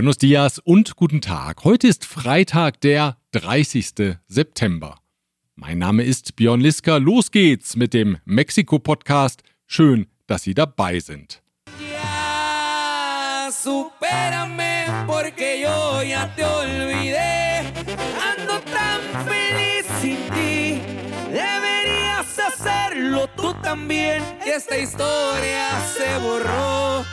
Buenos dias und guten Tag. Heute ist Freitag, der 30. September. Mein Name ist Björn Liska. Los geht's mit dem Mexiko-Podcast. Schön, dass Sie dabei sind. Hacerlo tú también. Esta historia se borró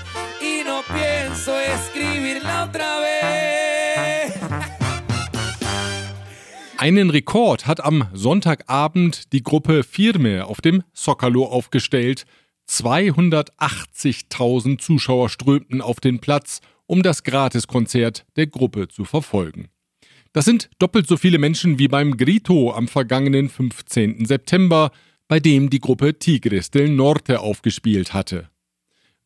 pienso escribirla otra vez. Einen Rekord hat am Sonntagabend die Gruppe Firme auf dem Zocalo aufgestellt. 280.000 Zuschauer strömten auf den Platz, um das Gratiskonzert der Gruppe zu verfolgen. Das sind doppelt so viele Menschen wie beim Grito am vergangenen 15. September, bei dem die Gruppe Tigres del Norte aufgespielt hatte.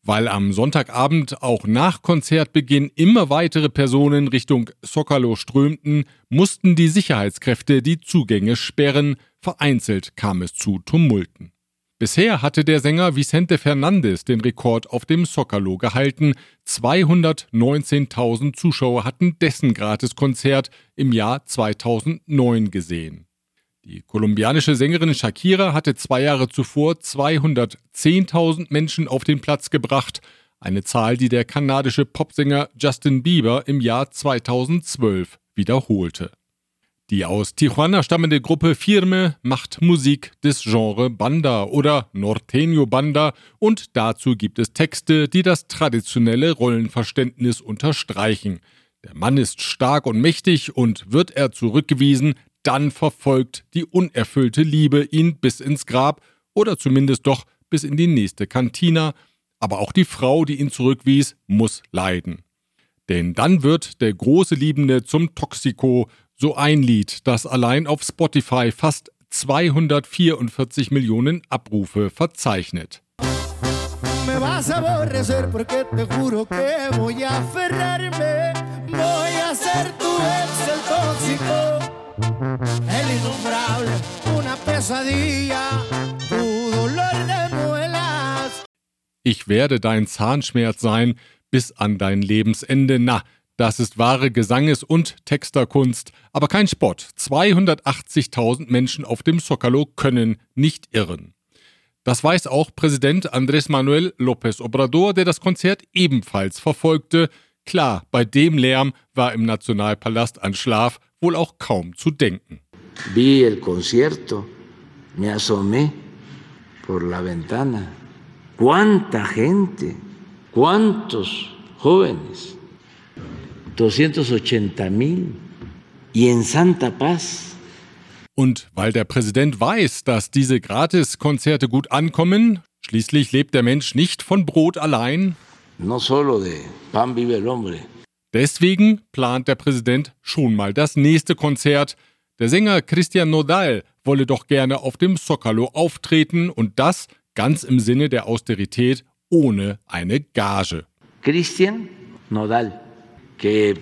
Weil am Sonntagabend auch nach Konzertbeginn immer weitere Personen Richtung Zocalo strömten, mussten die Sicherheitskräfte die Zugänge sperren, vereinzelt kam es zu Tumulten. Bisher hatte der Sänger Vicente Fernandes den Rekord auf dem Zocalo gehalten. 219.000 Zuschauer hatten dessen Gratiskonzert im Jahr 2009 gesehen. Die kolumbianische Sängerin Shakira hatte zwei Jahre zuvor 210.000 Menschen auf den Platz gebracht, eine Zahl, die der kanadische Popsänger Justin Bieber im Jahr 2012 wiederholte. Die aus Tijuana stammende Gruppe Firme macht Musik des Genre Banda oder Norteño Banda und dazu gibt es Texte, die das traditionelle Rollenverständnis unterstreichen. Der Mann ist stark und mächtig und wird er zurückgewiesen, dann verfolgt die unerfüllte Liebe ihn bis ins Grab oder zumindest doch bis in die nächste Kantina, aber auch die Frau, die ihn zurückwies, muss leiden. Denn dann wird der große Liebende zum Toxiko, so ein Lied, das allein auf Spotify fast 244 Millionen Abrufe verzeichnet. Me vas a aborrecer porque te juro que voy a aferrarme. Voy a ser pesadilla, tu dolor de muelas. Ich werde dein Zahnschmerz sein bis an dein Lebensende. Na, das ist wahre Gesanges- und Texterkunst, aber kein Spott. 280.000 Menschen auf dem Zocalo können nicht irren. Das weiß auch Präsident Andrés Manuel López Obrador, der das Konzert ebenfalls verfolgte. Klar, bei dem Lärm war im Nationalpalast an Schlaf wohl auch kaum zu denken. Vi el concierto, me asomé por la ventana. ¿Cuánta gente? ¿Cuántos jóvenes? 280 mil. Y en Santa Paz. Und weil der Präsident weiß, dass diese Gratiskonzerte gut ankommen, schließlich lebt der Mensch nicht von Brot allein, No solo de pan vive el hombre. Deswegen plant der Präsident schon mal das nächste Konzert. Der Sänger Christian Nodal wolle doch gerne auf dem Zocalo auftreten und das ganz im Sinne der Austerität ohne eine Gage. Cristian Nodal, que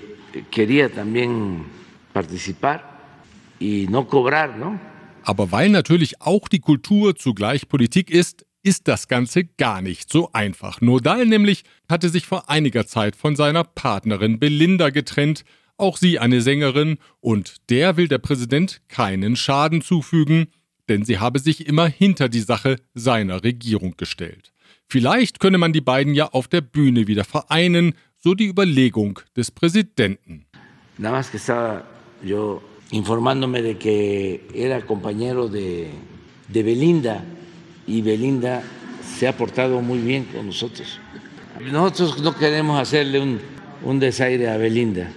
quería también participar y no cobrar, ¿no? Aber weil natürlich auch die Kultur zugleich Politik ist, ist das Ganze gar nicht so einfach. Nodal nämlich hatte sich vor einiger Zeit von seiner Partnerin Belinda getrennt, auch sie eine Sängerin, und der will der Präsident keinen Schaden zufügen, denn sie habe sich immer hinter die Sache seiner Regierung gestellt. Vielleicht könne man die beiden ja auf der Bühne wieder vereinen, so die Überlegung des Präsidenten. Nada más que estaba yo informándome de que era compañero de, de Belinda y Belinda se ha portado muy bien con nosotros. Nosotros no queremos hacerle un, un desaire a Belinda.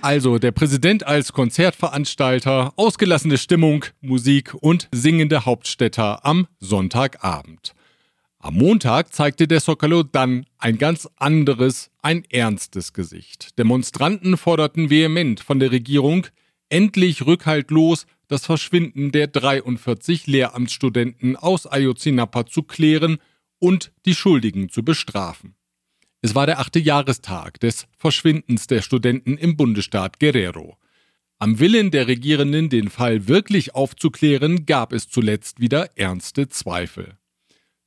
Also der Präsident als Konzertveranstalter, ausgelassene Stimmung, Musik und singende Hauptstädter am Sonntagabend. Am Montag zeigte der Socalo dann ein ganz anderes, ein ernstes Gesicht. Demonstranten forderten vehement von der Regierung, endlich rückhaltlos das Verschwinden der 43 Lehramtsstudenten aus Ayotzinapa zu klären und die Schuldigen zu bestrafen. Es war der achte Jahrestag des Verschwindens der Studenten im Bundesstaat Guerrero. Am Willen der Regierenden, den Fall wirklich aufzuklären, gab es zuletzt wieder ernste Zweifel.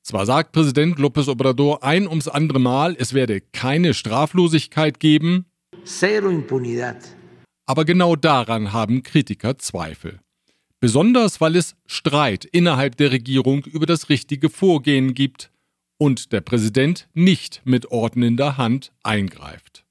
Zwar sagt Präsident López Obrador ein ums andere Mal, es werde keine Straflosigkeit geben, Cero impunidad. aber genau daran haben Kritiker Zweifel. Besonders weil es Streit innerhalb der Regierung über das richtige Vorgehen gibt und der Präsident nicht mit ordnender Hand eingreift.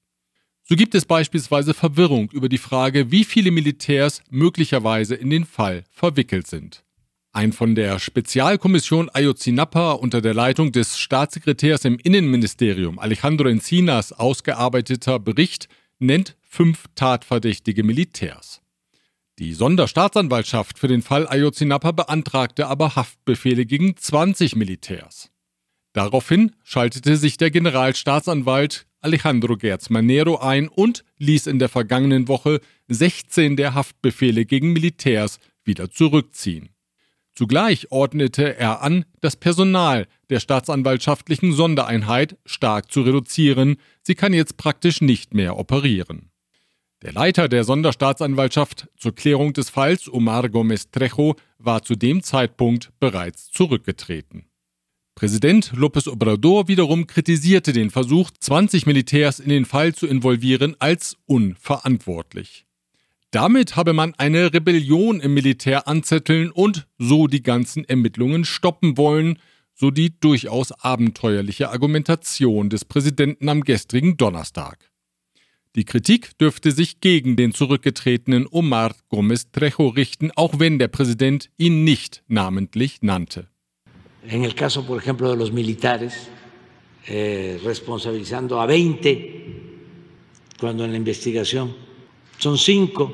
So gibt es beispielsweise Verwirrung über die Frage, wie viele Militärs möglicherweise in den Fall verwickelt sind. Ein von der Spezialkommission Ayotzinapa unter der Leitung des Staatssekretärs im Innenministerium Alejandro Encinas ausgearbeiteter Bericht nennt fünf tatverdächtige Militärs. Die Sonderstaatsanwaltschaft für den Fall Ayotzinapa beantragte aber Haftbefehle gegen 20 Militärs. Daraufhin schaltete sich der Generalstaatsanwalt Alejandro Gertz Manero ein und ließ in der vergangenen Woche 16 der Haftbefehle gegen Militärs wieder zurückziehen. Zugleich ordnete er an, das Personal der staatsanwaltschaftlichen Sondereinheit stark zu reduzieren, sie kann jetzt praktisch nicht mehr operieren. Der Leiter der Sonderstaatsanwaltschaft zur Klärung des Falls, Omar Gómez Trejo, war zu dem Zeitpunkt bereits zurückgetreten. Präsident López Obrador wiederum kritisierte den Versuch, 20 Militärs in den Fall zu involvieren, als unverantwortlich. Damit habe man eine Rebellion im Militär anzetteln und so die ganzen Ermittlungen stoppen wollen, so die durchaus abenteuerliche Argumentation des Präsidenten am gestrigen Donnerstag. Die Kritik dürfte sich gegen den zurückgetretenen Omar Gómez Trejo richten, auch wenn der Präsident ihn nicht namentlich nannte. En el caso, por ejemplo, de los militares, eh, responsabilizando a 20, cuando en la investigación son cinco,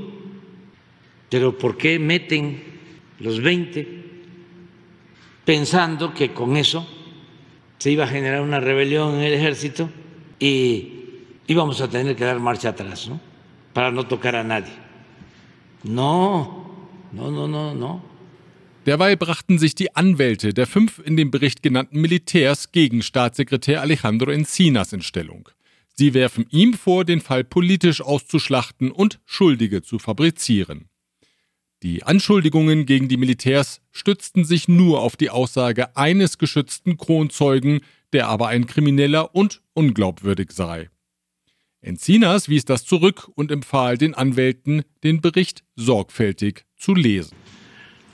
pero ¿por qué meten los 20 pensando que con eso se iba a generar una rebelión en el ejército y íbamos a tener que dar marcha atrás, ¿no? Para no tocar a nadie. No, no, no, no, no. Derweil brachten sich die Anwälte der fünf in dem Bericht genannten Militärs gegen Staatssekretär Alejandro Encinas in Stellung. Sie werfen ihm vor, den Fall politisch auszuschlachten und Schuldige zu fabrizieren. Die Anschuldigungen gegen die Militärs stützten sich nur auf die Aussage eines geschützten Kronzeugen, der aber ein Krimineller und unglaubwürdig sei. Encinas wies das zurück und empfahl den Anwälten, den Bericht sorgfältig zu lesen.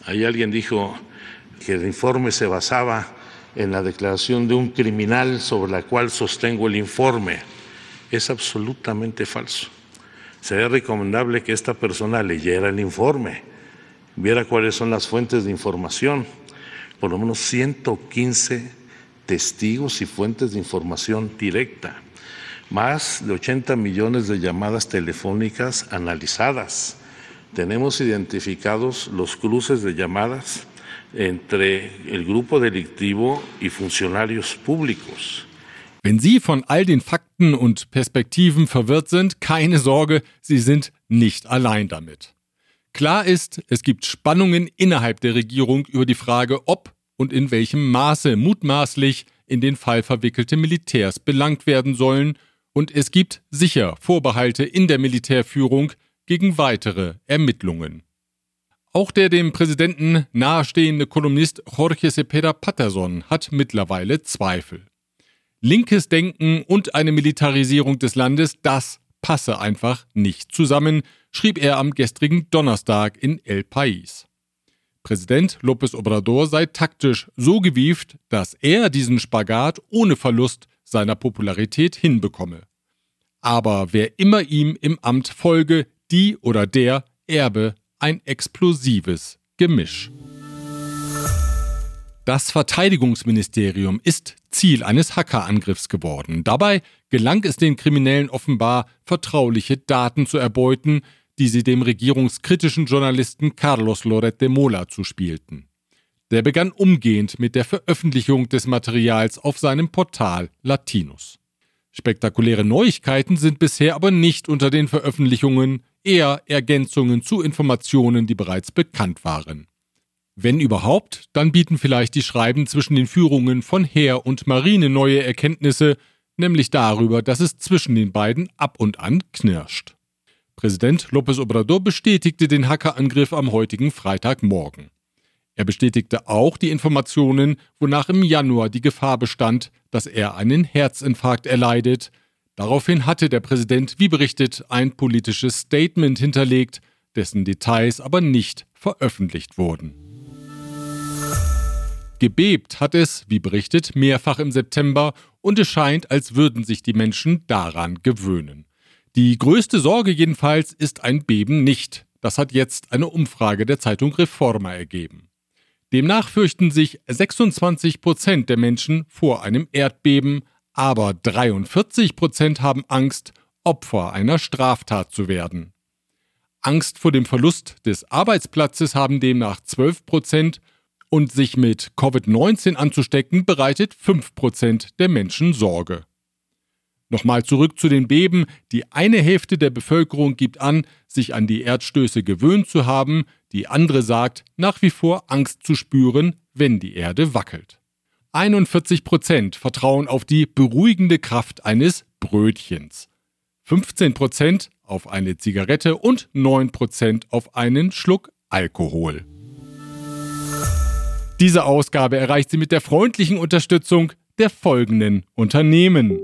Ahí alguien dijo que el informe se basaba en la declaración de un criminal sobre la cual sostengo el informe. Es absolutamente falso. Sería recomendable que esta persona leyera el informe, viera cuáles son las fuentes de información, por lo menos 115 testigos y fuentes de información directa, más de 80 millones de llamadas telefónicas analizadas. Tenemos identificados los cruces de llamadas entre el grupo delictivo y funcionarios públicos. Wenn Sie von all den Fakten und Perspektiven verwirrt sind, keine Sorge, Sie sind nicht allein damit. Klar ist, es gibt Spannungen innerhalb der Regierung über die Frage, ob und in welchem Maße mutmaßlich in den Fall verwickelte Militärs belangt werden sollen, und es gibt sicher Vorbehalte in der Militärführung gegen weitere Ermittlungen. Auch der dem Präsidenten nahestehende Kolumnist Jorge Cepeda Patterson hat mittlerweile Zweifel. Linkes Denken und eine Militarisierung des Landes, das passe einfach nicht zusammen, schrieb er am gestrigen Donnerstag in El País. Präsident López Obrador sei taktisch so gewieft, dass er diesen Spagat ohne Verlust seiner Popularität hinbekomme. Aber wer immer ihm im Amt folge, die oder der erbe ein explosives Gemisch. Das Verteidigungsministerium ist Ziel eines Hackerangriffs geworden. Dabei gelang es den Kriminellen offenbar, vertrauliche Daten zu erbeuten, die sie dem regierungskritischen Journalisten Carlos Loret de Mola zuspielten. Der begann umgehend mit der Veröffentlichung des Materials auf seinem Portal Latinus. Spektakuläre Neuigkeiten sind bisher aber nicht unter den Veröffentlichungen, eher Ergänzungen zu Informationen, die bereits bekannt waren. Wenn überhaupt, dann bieten vielleicht die Schreiben zwischen den Führungen von Heer und Marine neue Erkenntnisse, nämlich darüber, dass es zwischen den beiden ab und an knirscht. Präsident López Obrador bestätigte den Hackerangriff am heutigen Freitagmorgen. Er bestätigte auch die Informationen, wonach im Januar die Gefahr bestand, dass er einen Herzinfarkt erleidet. Daraufhin hatte der Präsident, wie berichtet, ein politisches Statement hinterlegt, dessen Details aber nicht veröffentlicht wurden. Gebebt hat es, wie berichtet, mehrfach im September und es scheint, als würden sich die Menschen daran gewöhnen. Die größte Sorge jedenfalls ist ein Beben nicht. Das hat jetzt eine Umfrage der Zeitung Reforma ergeben. Demnach fürchten sich 26 Prozent der Menschen vor einem Erdbeben, aber 43 Prozent haben Angst, Opfer einer Straftat zu werden. Angst vor dem Verlust des Arbeitsplatzes haben demnach 12 Prozent und sich mit Covid-19 anzustecken bereitet 5 Prozent der Menschen Sorge. Nochmal zurück zu den Beben. Die eine Hälfte der Bevölkerung gibt an, sich an die Erdstöße gewöhnt zu haben, die andere sagt, nach wie vor Angst zu spüren, wenn die Erde wackelt. 41 Prozent vertrauen auf die beruhigende Kraft eines Brötchens. 15 Prozent auf eine Zigarette und 9 Prozent auf einen Schluck Alkohol. Diese Ausgabe erreicht sie mit der freundlichen Unterstützung der folgenden Unternehmen.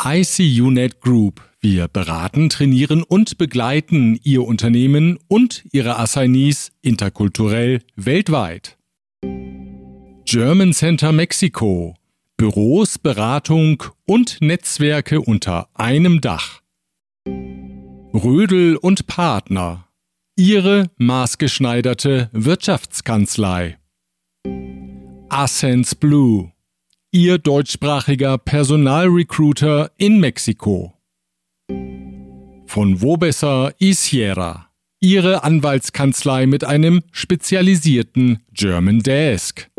ICUNet Group. Wir beraten, trainieren und begleiten Ihr Unternehmen und Ihre Assignees interkulturell weltweit. German Center Mexiko. Büros, Beratung und Netzwerke unter einem Dach. Rödel und Partner. Ihre maßgeschneiderte Wirtschaftskanzlei. Ascens Blue Ihr deutschsprachiger Personalrecruiter in Mexiko. Von Wobesser y Sierra. Ihre Anwaltskanzlei mit einem spezialisierten German Desk.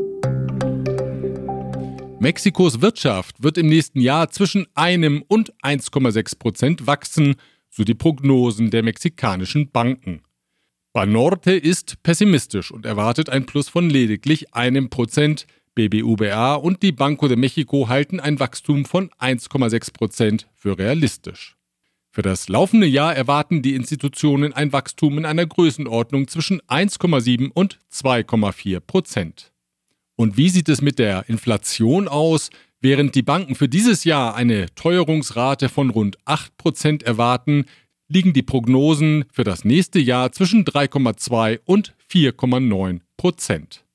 Mexikos Wirtschaft wird im nächsten Jahr zwischen einem und 1,6 Prozent wachsen, so die Prognosen der mexikanischen Banken. Banorte ist pessimistisch und erwartet ein Plus von lediglich einem Prozent, BBUBA und die Banco de Mexico halten ein Wachstum von 1,6 Prozent für realistisch. Für das laufende Jahr erwarten die Institutionen ein Wachstum in einer Größenordnung zwischen 1,7 und 2,4 Prozent. Und wie sieht es mit der Inflation aus? Während die Banken für dieses Jahr eine Teuerungsrate von rund 8 Prozent erwarten, liegen die Prognosen für das nächste Jahr zwischen 3,2 und 4,9 Prozent.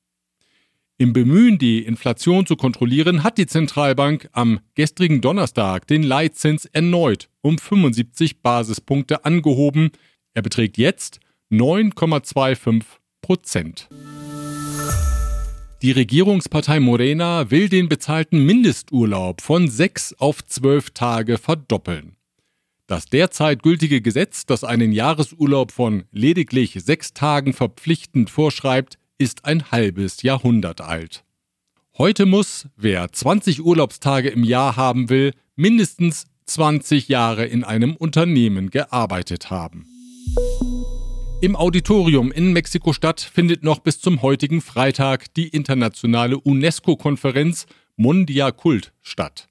Im Bemühen, die Inflation zu kontrollieren, hat die Zentralbank am gestrigen Donnerstag den Leitzins erneut um 75 Basispunkte angehoben. Er beträgt jetzt 9,25 Prozent. Die Regierungspartei Morena will den bezahlten Mindesturlaub von sechs auf zwölf Tage verdoppeln. Das derzeit gültige Gesetz, das einen Jahresurlaub von lediglich sechs Tagen verpflichtend vorschreibt, ist ein halbes Jahrhundert alt. Heute muss, wer 20 Urlaubstage im Jahr haben will, mindestens 20 Jahre in einem Unternehmen gearbeitet haben. Im Auditorium in Mexiko-Stadt findet noch bis zum heutigen Freitag die internationale UNESCO-Konferenz Mundia Kult statt.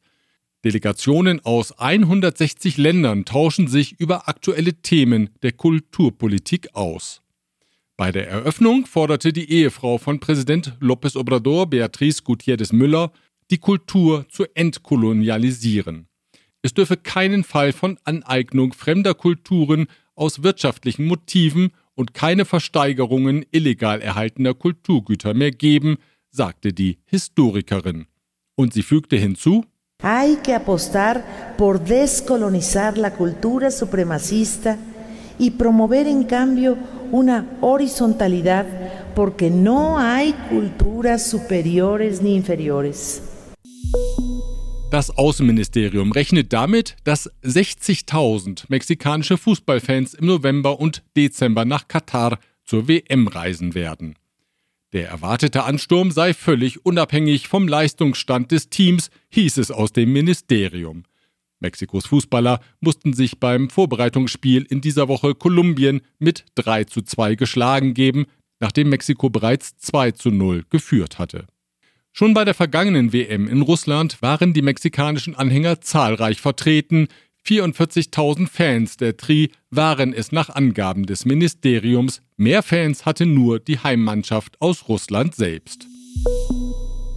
Delegationen aus 160 Ländern tauschen sich über aktuelle Themen der Kulturpolitik aus. Bei der Eröffnung forderte die Ehefrau von Präsident López Obrador, Beatriz Gutiérrez Müller, die Kultur zu entkolonialisieren. Es dürfe keinen Fall von Aneignung fremder Kulturen aus wirtschaftlichen Motiven und keine Versteigerungen illegal erhaltener Kulturgüter mehr geben, sagte die Historikerin. Und sie fügte hinzu, Hay que apostar por descolonizar la cultura supremacista y promover en cambio una horizontalidad porque no hay culturas superiores ni inferiores. Das Außenministerium rechnet damit, dass 60.000 mexikanische Fußballfans im November und Dezember nach Katar zur WM reisen werden. Der erwartete Ansturm sei völlig unabhängig vom Leistungsstand des Teams, hieß es aus dem Ministerium. Mexikos Fußballer mussten sich beim Vorbereitungsspiel in dieser Woche Kolumbien mit 3 zu 2 geschlagen geben, nachdem Mexiko bereits 2 zu 0 geführt hatte. Schon bei der vergangenen WM in Russland waren die mexikanischen Anhänger zahlreich vertreten. 44.000 Fans der Tri waren es nach Angaben des Ministeriums. Mehr Fans hatte nur die Heimmannschaft aus Russland selbst.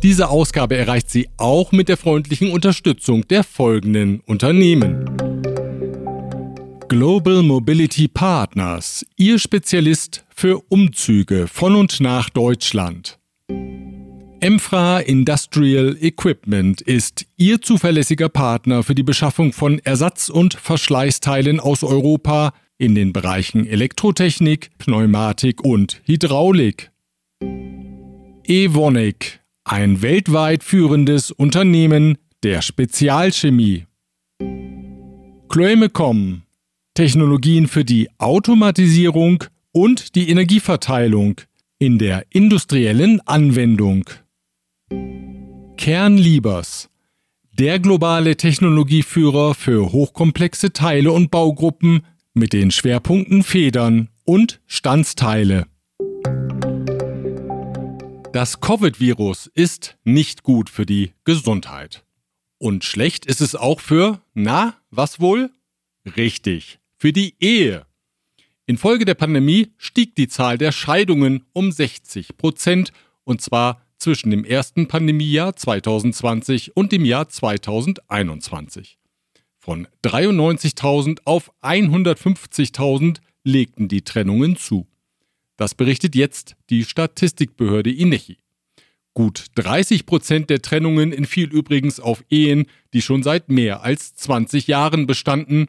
Diese Ausgabe erreicht sie auch mit der freundlichen Unterstützung der folgenden Unternehmen. Global Mobility Partners, Ihr Spezialist für Umzüge von und nach Deutschland. Emfra Industrial Equipment ist Ihr zuverlässiger Partner für die Beschaffung von Ersatz- und Verschleißteilen aus Europa in den Bereichen Elektrotechnik, Pneumatik und Hydraulik. Evonik, ein weltweit führendes Unternehmen der Spezialchemie. Chloemecom, Technologien für die Automatisierung und die Energieverteilung in der industriellen Anwendung. Kernliebers, der globale Technologieführer für hochkomplexe Teile und Baugruppen mit den Schwerpunkten Federn und Standsteile. Das Covid-Virus ist nicht gut für die Gesundheit. Und schlecht ist es auch für, na, was wohl? Richtig, für die Ehe. Infolge der Pandemie stieg die Zahl der Scheidungen um 60 Prozent und zwar zwischen dem ersten Pandemiejahr 2020 und dem Jahr 2021. Von 93.000 auf 150.000 legten die Trennungen zu. Das berichtet jetzt die Statistikbehörde INECHI. Gut 30 Prozent der Trennungen entfiel übrigens auf Ehen, die schon seit mehr als 20 Jahren bestanden,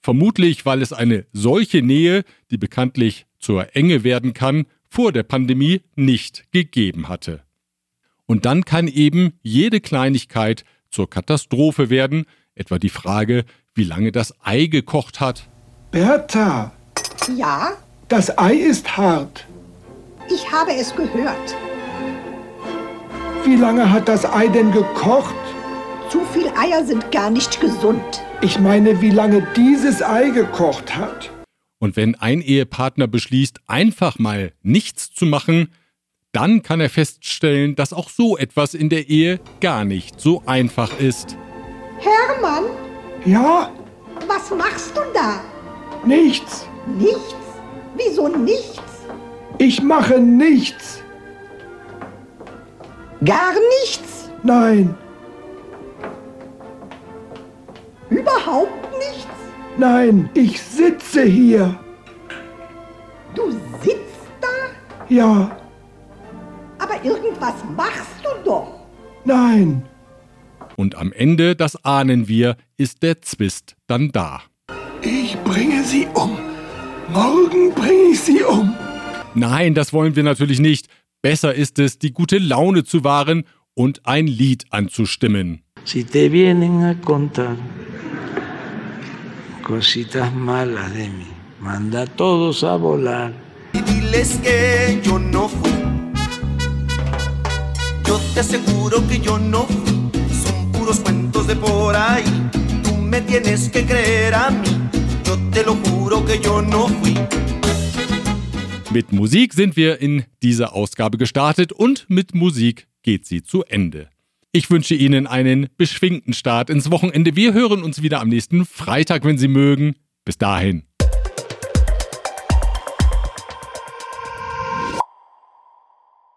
vermutlich weil es eine solche Nähe, die bekanntlich zur Enge werden kann, vor der Pandemie nicht gegeben hatte. Und dann kann eben jede Kleinigkeit zur Katastrophe werden, etwa die Frage, wie lange das Ei gekocht hat. Bertha, Ja, das Ei ist hart. ich habe es gehört. Wie lange hat das Ei denn gekocht? Zu viel Eier sind gar nicht gesund. Ich meine, wie lange dieses Ei gekocht hat. Und wenn ein Ehepartner beschließt, einfach mal nichts zu machen, dann kann er feststellen, dass auch so etwas in der Ehe gar nicht so einfach ist. Hermann, Ja, was machst du da? nichts. Nichts? Wieso nichts? Ich mache nichts. Gar nichts? Nein, Überhaupt nichts? nein, ich sitze hier. Du sitzt da? Ja, Aber irgendwas machst du doch. nein. Und am Ende, das ahnen wir, ist der Zwist dann da. Ich bringe sie um. Morgen bringe ich sie um. Nein, das wollen wir natürlich nicht. Besser ist es, die gute Laune zu wahren und ein Lied anzustimmen. Si te vienen a contar cositas malas de mí, manda a todos a volar. y diles que yo no fui. Yo te aseguro que yo no fui. Son puros cuentos de por ahí. Tú me tienes que creer a mí. Te lo juro que yo no fui. Mit Musik sind wir in dieser Ausgabe gestartet und mit Musik geht sie zu Ende. Ich wünsche Ihnen einen beschwingten Start ins Wochenende. Wir hören uns wieder am nächsten Freitag, wenn Sie mögen. Bis dahin.